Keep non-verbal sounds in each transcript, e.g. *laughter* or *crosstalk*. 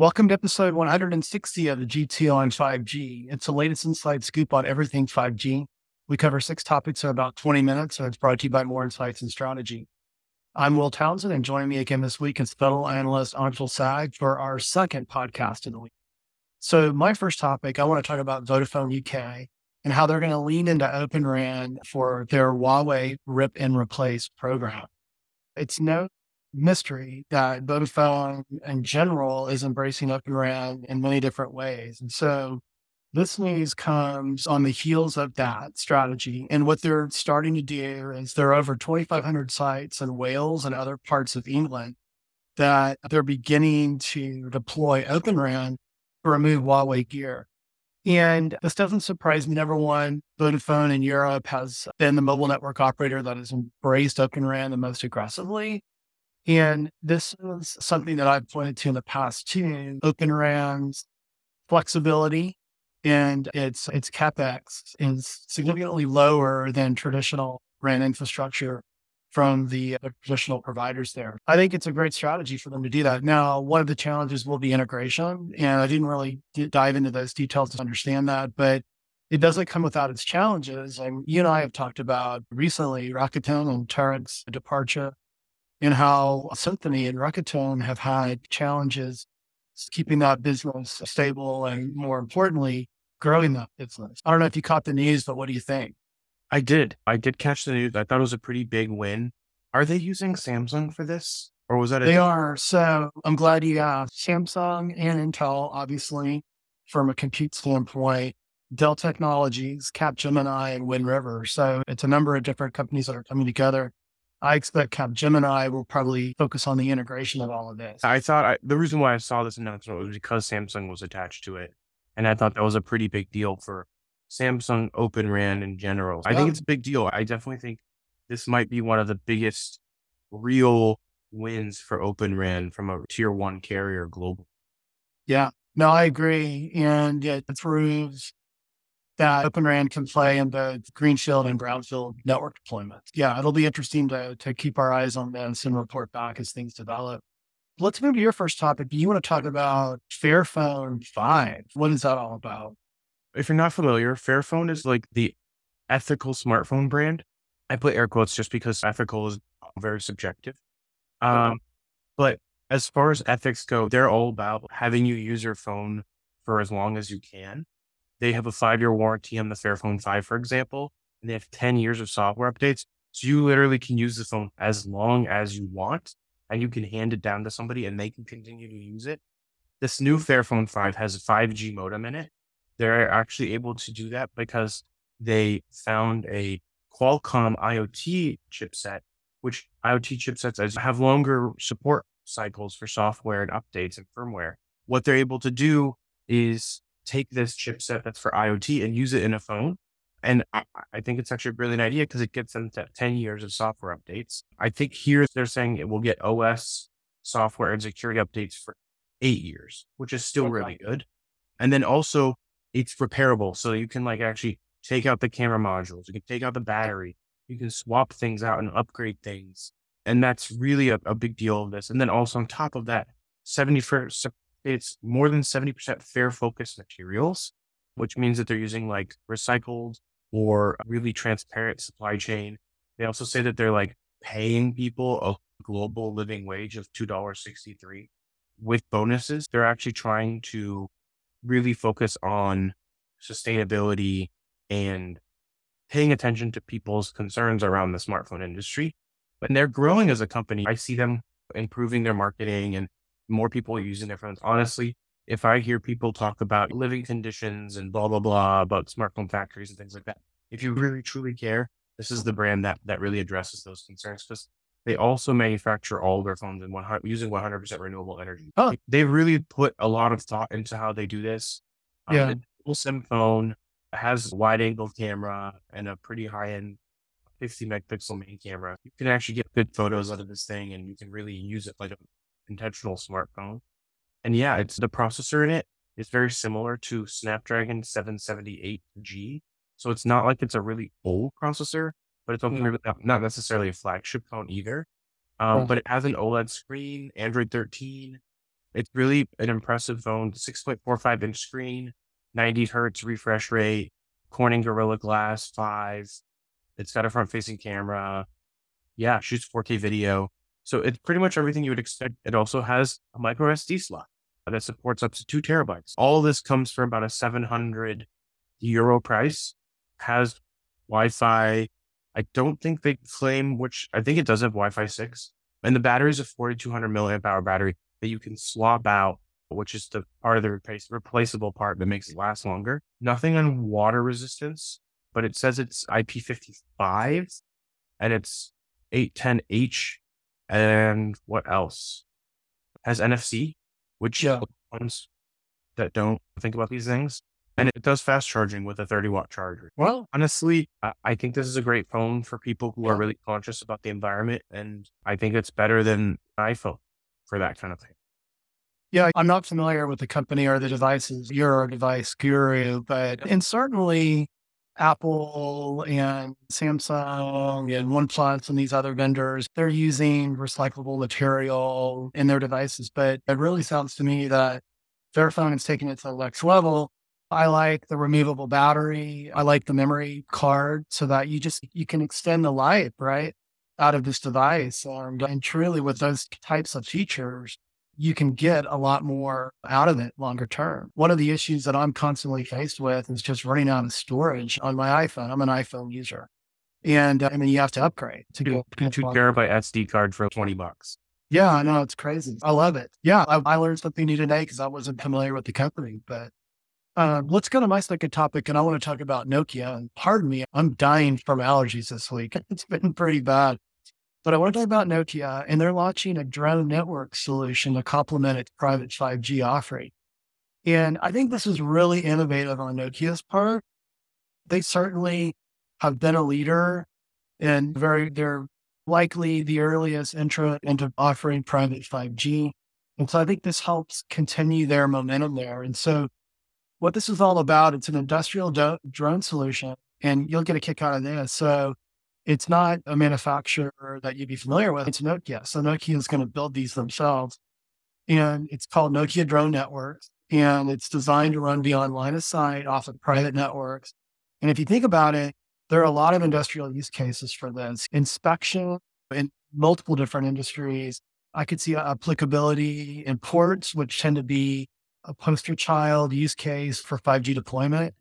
Welcome to episode 160 of the G2 on 5G. It's the latest inside scoop on everything 5G. We cover six topics in about 20 minutes, and it's brought to you by Moor Insights and Strategy. I'm Will Townsend, and joining me again this week is fellow analyst Anshel Sag for our second podcast of the week. So, my first topic, I want to talk about Vodafone UK and how they're going to lean into Open RAN for their Huawei RIP and Replace program. It's no mystery that Vodafone in general is embracing Open RAN in many different ways. And so, this news comes on the heels of that strategy. And what they're starting to do is there are over 2,500 sites in Wales and other parts of England that they're beginning to deploy Open RAN to remove Huawei gear. And this doesn't surprise me. Number one, Vodafone in Europe has been the mobile network operator that has embraced Open RAN the most aggressively. And this is something that I've pointed to in the past too. Open RAN's flexibility and its its capex is significantly lower than traditional RAN infrastructure from the, the, traditional providers there. I think it's a great strategy for them to do that. Now, one of the challenges will be integration, and I didn't really d- dive into those details to understand that, but it doesn't come without its challenges. And you and I have talked about recently Rakuten and Tareq's departure and how Symphony and Rakuten have had challenges keeping that business stable and more importantly, growing that business. I don't know if you caught the news, but what do you think? I did. I did catch the news. I thought it was a pretty big win. Are they using Samsung for this? Or was that a- They are. So I'm glad you asked. Samsung and Intel, obviously, from a compute standpoint, Dell Technologies, Capgemini, and Wind River. So it's a number of different companies that are coming together. I expect Capgemini will probably focus on the integration of all of this. I thought I, the reason why I saw this announcement was because Samsung was attached to it. And I thought that was a pretty big deal for Samsung Open RAN in general. I think it's a big deal. I definitely think this might be one of the biggest real wins for Open RAN from a tier one carrier global. Yeah, no, I agree. And it proves that Open RAN can play in the greenfield and brownfield network deployments. Yeah, it'll be interesting to, to keep our eyes on this and report back as things develop. Let's move to your first topic. You want to talk about Fairphone 5. What is that all about? If you're not familiar, Fairphone is like the ethical smartphone brand. I put air quotes just because ethical is very subjective. Um, but as far as ethics go, they're all about having you use your phone for as long as you can. They have a five year warranty on the Fairphone 5, for example, and they have 10 years of software updates. So you literally can use the phone as long as you want and you can hand it down to somebody and they can continue to use it. This new Fairphone 5 has a 5G modem in it. They're actually able to do that because they found a Qualcomm IoT chipset, which IoT chipsets have longer support cycles for software and updates and firmware. What they're able to do is take this chipset that's for IoT and use it in a phone. And I, I think it's actually a brilliant idea because it gets them to 10 years of software updates. I think here they're saying it will get OS software and security updates for eight years, which is still really good. And then also it's repairable. So you can like actually take out the camera modules. You can take out the battery. You can swap things out and upgrade things. And that's really a, a big deal of this. And then also on top of that, 70 it's more than 70% fair focus materials, which means that they're using like recycled or really transparent supply chain. They also say that they're like paying people a global living wage of $2.63 with bonuses. They're actually trying to really focus on sustainability and paying attention to people's concerns around the smartphone industry. But they're growing as a company. I see them improving their marketing and more people using their phones. Honestly, if I hear people talk about living conditions and blah, blah, blah about smartphone factories and things like that, if you really truly care, this is the brand that, that really addresses those concerns because they also manufacture all their phones in 100, using 100% renewable energy. Oh. They really put a lot of thought into how they do this. Um, yeah. The SIM phone has wide angle camera and a pretty high end 50 megapixel main camera. You can actually get good photos out of this thing and you can really use it like an intentional smartphone. And yeah, it's the processor in it is very similar to Snapdragon 778G. So it's not like it's a really old processor, but it's Mm. not, necessarily a flagship phone either. Um, Oh. But it has an OLED screen, Android 13, It's really an impressive phone, 6.45 inch screen, 90 hertz refresh rate, Corning Gorilla Glass 5. It's got a front facing camera. Yeah, shoots 4K video. So it's pretty much everything you would expect. It also has a micro SD slot that supports up to two terabytes. All this comes for about a 700 euro price, has Wi Fi. I don't think they claim which, I think it does have Wi Fi 6. And the battery is a 4200 milliamp hour battery that you can swap out, which is the part of the replace, replaceable part that makes it last longer. Nothing on water resistance, but it says it's IP55 and it's 810H. And what else? Has NFC, which Yeah. ones that don't think about these things. And it does fast charging with a 30 watt charger. Well, Honestly, I- I think this is a great phone for people who are really conscious about the environment. And I think it's better than an iPhone for that kind of thing. Yeah, I'm not familiar with the company or the devices. You're a device guru, but and certainly Apple and Samsung and OnePlus and these other vendors, they're using recyclable material in their devices. But it really sounds to me that Fairphone is taking it to the next level. I like the removable battery. I like the memory card so that you just you can extend the life, right? Out of this device. And, and truly with those types of features, you can get a lot more out of it longer term. One of the issues that I'm constantly faced with is just running out of storage on my iPhone. I'm an iPhone user. And uh, I mean, you have to upgrade to Two, go. two terabyte SD card for 20 bucks. Yeah, I know. It's crazy. I love it. Yeah, I, I learned something new today because I wasn't familiar with the company. But uh, let's go to my second topic. And I want to talk about Nokia. And pardon me, I'm dying from allergies this week. *laughs* It's been pretty bad. But I want to talk about Nokia, and they're launching a drone network solution to complement its private 5G offering. And I think this is really innovative on Nokia's part. They certainly have been a leader and very, they're likely the earliest entrant into offering private 5G. And so I think this helps continue their momentum there. And so what this is all about, it's an industrial do- drone solution, and you'll get a kick out of this. So it's not a manufacturer that you'd be familiar with. It's Nokia. So Nokia is going to build these themselves. And it's called Nokia Drone Networks. And it's designed to run beyond line of sight off of private networks. And if you think about it, there are a lot of industrial use cases for this inspection in multiple different industries. I could see uh, applicability in ports, which tend to be a poster child use case for 5G deployment.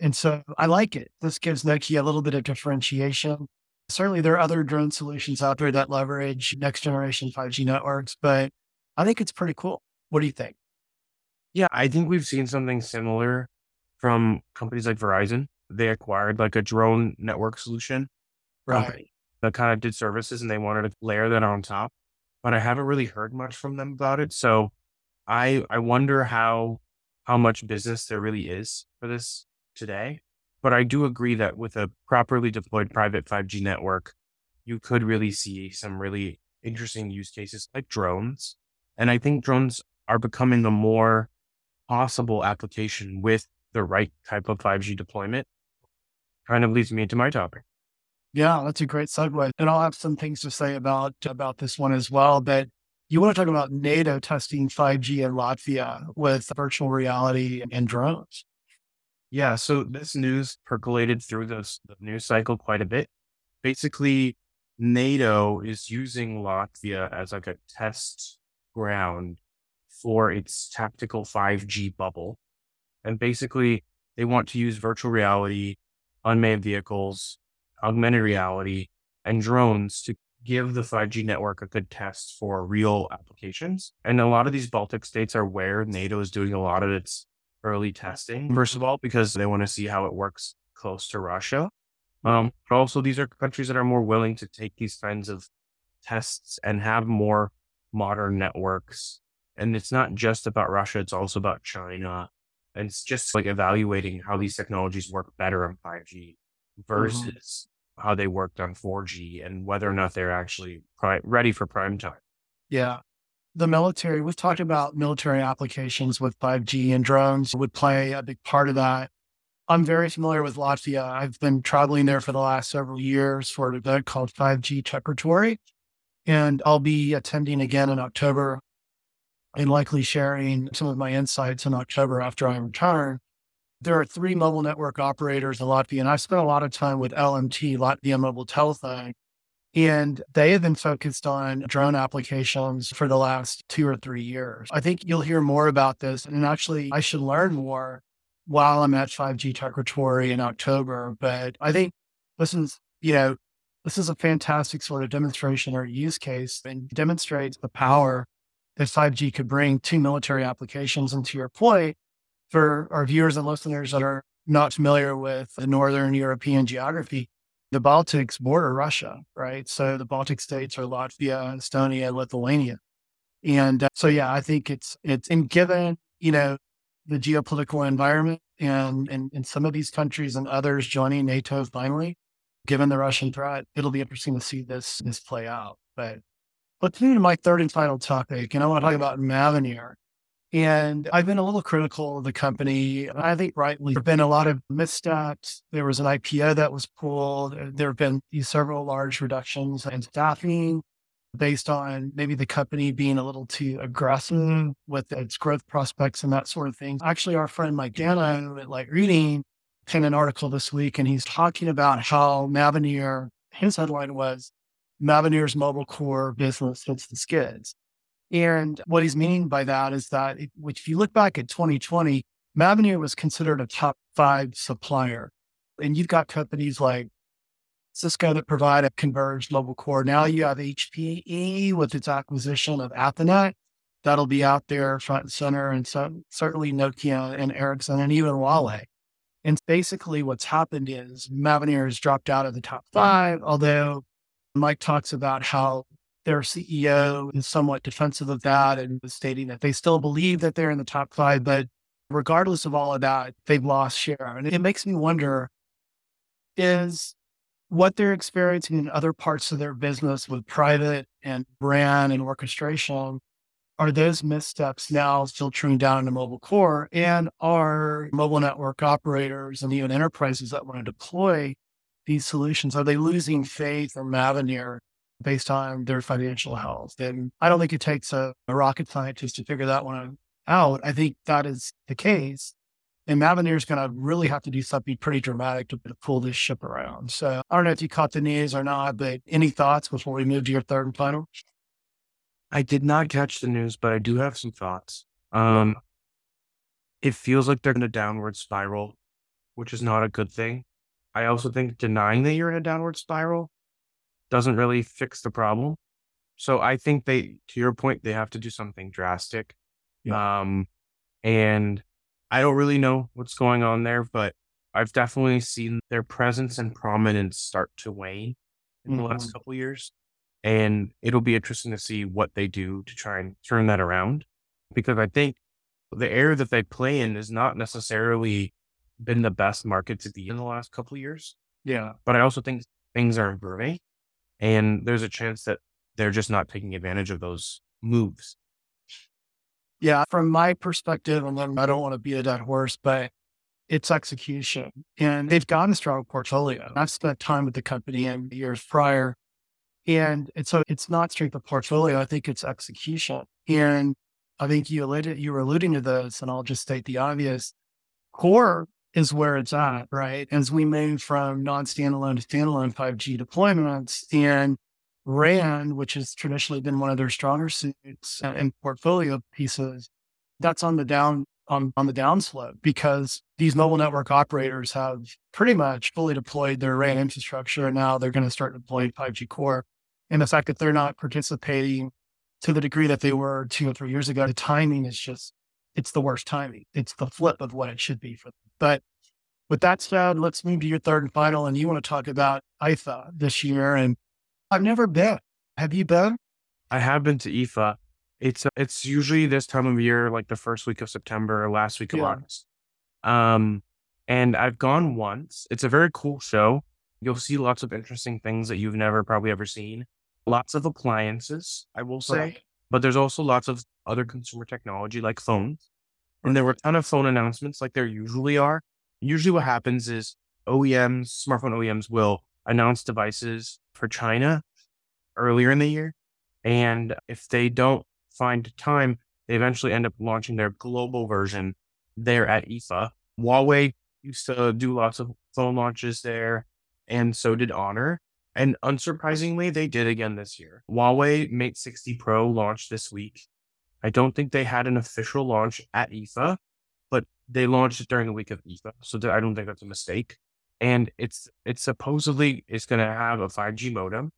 And so I like it. This gives Nokia a little bit of differentiation. Certainly, there are other drone solutions out there that leverage next generation 5G networks, but I think it's pretty cool. What do you think? Yeah, I think we've seen something similar from companies like Verizon. They acquired like a drone network solution um, company that kind of did services and they wanted to layer that on top. But I haven't really heard much from them about it. So I I wonder how how much business there really is for this today. But I do agree that with a properly deployed private 5G network, you could really see some really interesting use cases like drones. And I think drones are becoming a more possible application with the right type of 5G deployment. Kind of leads me into my topic. Yeah, that's a great segue. And I'll have some things to say about about this one as well. But you want to talk about NATO testing 5G in Latvia with virtual reality and drones. Yeah, so this news percolated through the news cycle quite a bit. Basically, NATO is using Latvia as like a test ground for its tactical 5G bubble. And basically, they want to use virtual reality, unmanned vehicles, augmented reality, and drones to give the 5G network a good test for real applications. And a lot of these Baltic states are where NATO is doing a lot of its early testing, first of all, because they want to see how it works close to Russia. Um, but also, these are countries that are more willing to take these kinds of tests and have more modern networks. And it's not just about Russia, it's also about China. And it's just like evaluating how these technologies work better on 5G versus how they worked on 4G and whether or not they're actually pri- ready for prime time. Yeah. The military, we've talked about military applications with 5G and drones would play a big part of that. I'm very familiar with Latvia. I've been traveling there for the last several years for an event called 5G Preparatory, and I'll be attending again in October. and likely sharing some of my insights in October after I return. There are three mobile network operators in Latvia, and I've spent a lot of time with LMT, Latvia Mobile Telephone, and they have been focused on drone applications for the last two or three years. I think you'll hear more about this. And actually, I should learn more while I'm at 5G Techritory in October. But I think this is, you know, this is a fantastic sort of demonstration or use case and demonstrates the power that 5G could bring to military applications. And to your point, for our viewers and listeners that are not familiar with the Northern European geography, the Baltics border Russia, right? So the Baltic states are Latvia, Estonia, Lithuania. And uh, so, yeah, I think it's, it's, and given, you know, the geopolitical environment and, and, and some of these countries and others joining NATO finally, given the Russian threat, it'll be interesting to see this, this play out. But let's move to my third and final topic. And I want to talk about Mavenir. And I've been a little critical of the company. I think rightly, there have been a lot of missteps. There was an IPO that was pulled. Uh, there have been several large reductions in staffing based on maybe the company being a little too aggressive with its growth prospects and that sort of thing. Actually, our friend Mike Dano at Light Reading penned an article this week and he's talking about how Mavenir, his headline was Mavenir's mobile core business hits the skids. And what he's meaning by that is that if, if you look back at 2020, Mavenir was considered a top five supplier. And you've got companies like Cisco that provide a converged mobile core. Now you have HPE with its acquisition of Athonet. That'll be out there front and center. And so certainly Nokia and Ericsson and even Huawei. And basically what's happened is Mavenir has dropped out of the top five, although Mike talks about how their CEO is somewhat defensive of that and stating that they still believe that they're in the top five. But regardless of all of that, they've lost share. And it makes me wonder is what they're experiencing in other parts of their business with private and brand and orchestration, are those missteps now filtering down into mobile core? And are mobile network operators and even enterprises that want to deploy these solutions, are they losing faith or Mavenir based on their financial health. And I don't think it takes a, a rocket scientist to figure that one out. I think that is the case. And Mavenir is going to really have to do something pretty dramatic to, to, pull this ship around. So I don't know if you caught the news or not, but any thoughts before we move to your third and final? I did not catch the news, but I do have some thoughts. Um, it feels like they're in a downward spiral, which is not a good thing. I also think denying that you're in a downward spiral doesn't really fix the problem. So I think they, to your point, they have to do something drastic. Yeah. Um, and I don't really know what's going on there, but I've definitely seen their presence and prominence start to wane in mm-hmm. the last mm-hmm. couple years. And it'll be interesting to see what they do to try and turn that around. Because I think the area that they play in is not necessarily been the best market to be in the last couple years. Yeah. But I also think things are improving. And there's a chance that they're just not taking advantage of those moves. Yeah, from my perspective, and then I don't want to be a dead horse, but it's execution. And they've got a strong portfolio. I've spent time with the company in years prior. And, and so it's not strength of portfolio. I think it's execution. And I think you alluded, you were alluding to this, and I'll just state the obvious. Core is where it's at, right? As we move from non standalone to standalone 5G deployments and RAN, which has traditionally been one of their stronger suits uh, and portfolio pieces, that's on the down on, on the downslope because these mobile network operators have pretty much fully deployed their RAN infrastructure and now they're going to start deploying 5G core. And the fact that they're not participating to the degree that they were two or three years ago, the timing is just it's the worst timing. It's the flip of what it should be for them. But with that said, let's move to your third and final. And you want to talk about IFA this year. And I've never been. Have you been? I have been to IFA. It's it's usually this time of year, like the first week of September or last week of yeah. August. Um, and I've gone once. It's a very cool show. You'll see lots of interesting things that you've never probably ever seen. Lots of appliances, I will say, right. But there's also lots of other consumer technology like phones. And there were a ton of phone announcements like there usually are. Usually what happens is OEMs, smartphone OEMs will announce devices for China earlier in the year. And if they don't find time, They eventually end up launching their global version there at IFA. Huawei used to do lots of phone launches there, and so did Honor. And unsurprisingly, they did again this year. Huawei Mate 60 Pro launched this week. I don't think they had an official launch at IFA, but they launched it during the week of IFA. So I don't think that's a mistake. And it's it's supposedly it's going to have a 5G modem,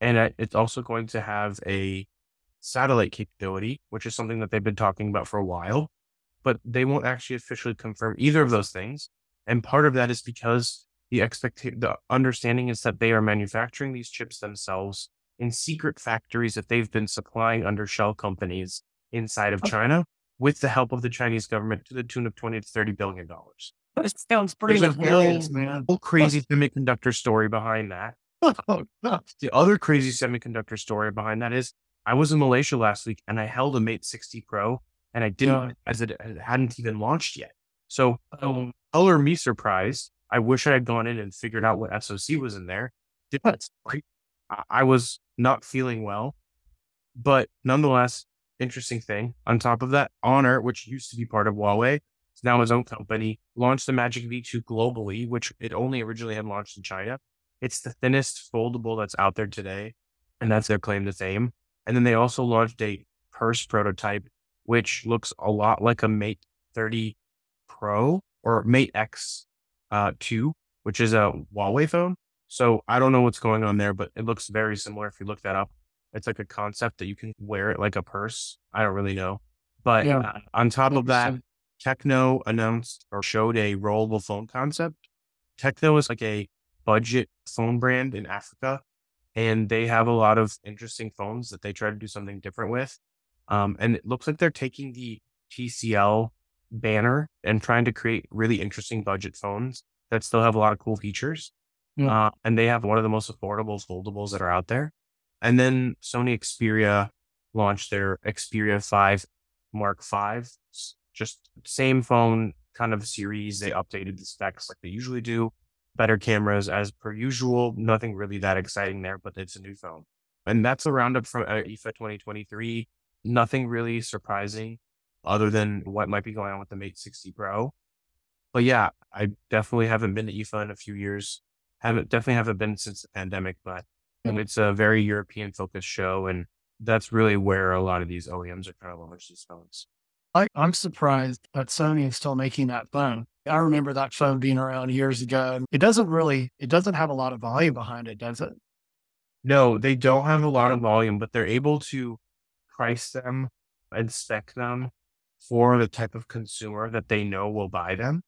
and it's also going to have a satellite capability, which is something that they've been talking about for a while. But they won't actually officially confirm either of those things. And part of that is because the expectation, the understanding is that they are manufacturing these chips themselves in secret factories that they've been supplying under shell companies inside of China with the help of the Chinese government to the tune of 20 to 30 billion dollars. That sounds pretty There's a whole- man. Whole crazy semiconductor story behind that. *laughs* Oh. The other crazy semiconductor story behind that is I was in Malaysia last week and I held a Mate 60 Pro and I didn't Yeah. as it it hadn't even launched yet. So Oh, color me surprised. I wish I had gone in and figured out what SOC was in there. Did- *laughs* I was not feeling well, but nonetheless, interesting thing. On top of that, Honor, which used to be part of Huawei, is now his own company, launched the Magic V2 globally, which it only originally had launched in China. It's the thinnest foldable that's out there today, and that's their claim to fame. And then they also launched a purse prototype, which looks a lot like a Mate 30 Pro or Mate X uh, 2, which is a Huawei phone. So I don't know what's going on there, but it looks very similar if you look that up. It's like a concept that you can wear it like a purse. I don't really know. But Yeah. uh, on top of that. Tecno announced or showed a rollable phone concept. Tecno is like a budget phone brand in Africa, and they have a lot of interesting phones that they try to do something different with. Um, and it looks like they're taking the TCL banner and trying to create really interesting budget phones that still have a lot of cool features. Yeah. Uh, and they have one of the most affordable foldables that are out there. And then Sony Xperia launched their Xperia 5 Mark 5, just same phone kind of series. They updated the specs like they usually do, better cameras as per usual. Nothing really that exciting there, but it's a new phone. And that's a roundup from uh, IFA 2023. Nothing really surprising other than what might be going on with the Mate 60 Pro. But yeah, I definitely haven't been to IFA in a few years. Haven't definitely haven't been since the pandemic, but hmm. Yeah. it's a very European focused show, and that's really where a lot of these OEMs are trying to launch these phones. I, I'm surprised that Sony is still making that phone. I remember that phone being around years ago. It doesn't really, it doesn't have a lot of volume behind it, does it? No, they don't have a lot of volume, but they're able to price them and spec them for the type of consumer that they know will buy them.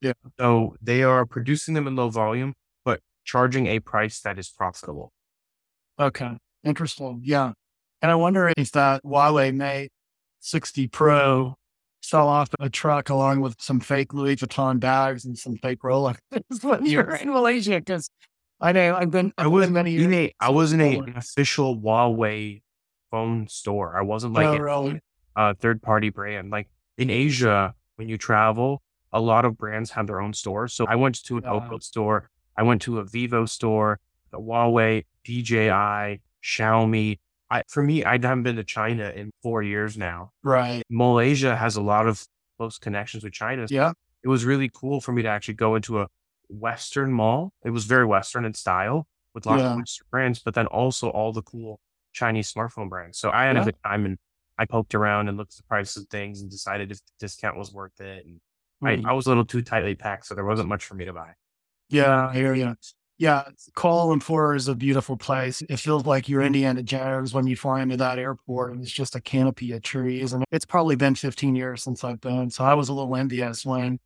Yeah. So they are producing them in low volume, but charging a price that is profitable. Okay. Interesting. Yeah. And I wonder if that Huawei Mate 60 Pro fell off a truck along with some fake Louis Vuitton bags and some fake Rolex *laughs* when you're in Malaysia. Cause I know I've been, I I've was been many a, I was in a, an official Huawei phone store. I wasn't like Oh, a really? Uh, third party brand. Like in Asia, when you travel, a lot of brands have their own stores. So I went to an Yeah. Oppo store, I went to a Vivo store, the Huawei, DJI, Xiaomi. I, for me, I haven't been to China in four years now. Right. Malaysia has a lot of close connections with China. Yeah. It was really cool for me to actually go into a Western mall. It was very Western in style with lots Yeah. of Western brands, but then also all the cool Chinese smartphone brands. So I had Yeah. a good time and I poked around and looked at the price of things and decided if the discount was worth it. And Mhm. I, I was a little too tightly packed, so there wasn't much for me to buy. Yeah, I hear you. Yeah, Kuala Lumpur is a beautiful place. It feels like you're Indiana Jones when you fly into that airport, and it's just a canopy of trees. And it's probably been 15 years since I've been, so I was a little envious when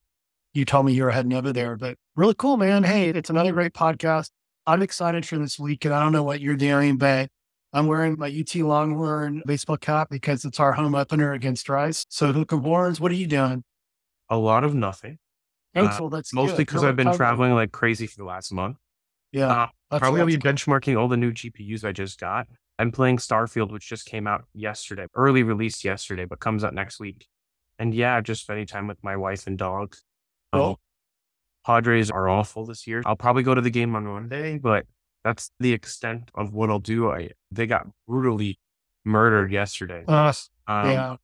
you told me you were heading over there. But really cool, man. Hey, it's another great podcast. I'm excited for this week, and I don't know what you're doing, but I'm wearing my UT Longhorn baseball cap because it's our home opener against Rice. So, Hook and Horns, what are you doing? A lot of nothing, Oh, Uh, so that's mostly because I've been recovering. traveling like crazy for the last month. Yeah, Uh, Probably I'll be benchmarking all the new GPUs I just got. I'm playing Starfield, which just came out yesterday, early release yesterday, but comes out next week. And yeah, just spending time with my wife and dog. Um, Padres are awful this year. I'll probably go to the game on Monday, but that's the extent of what I'll do. I they got brutally murdered yesterday. Uh, Um, yeah.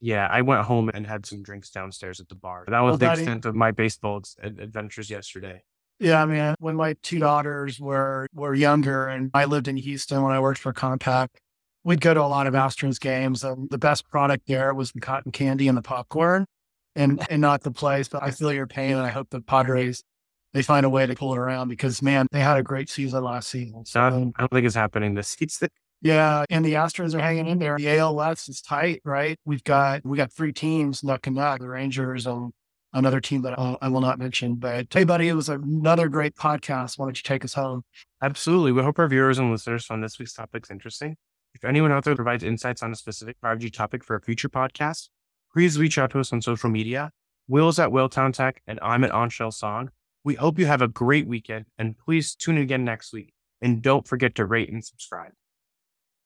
Yeah, I went home and had some drinks downstairs at the bar. That was Well, the extent of my baseball ad- adventures yesterday. Yeah, I mean, when my two daughters were were younger and I lived in Houston when I worked for Compaq, we'd go to a lot of Astros games and the best product there was the cotton candy and the popcorn and and not the place. But I feel your pain and I hope the Padres they find a way to pull it around because man, they had a great season last season. So I don't think it's happening this *laughs* season. yeah, and the Astros are hanging in there. The AL West is tight, right? We've got we got three teams neck and neck, the Rangers and another team that I'll, I will not mention. But hey, buddy, it was another great podcast. Why don't you take us home? Absolutely. We hope our viewers and listeners found this week's topics interesting. If anyone out there provides insights on a specific 5G topic for a future podcast, please reach out to us on social media. Will's at Willtown Tech and I'm at Anshel Sag. We hope you have a great weekend and please tune in again next week. And don't forget to rate and subscribe.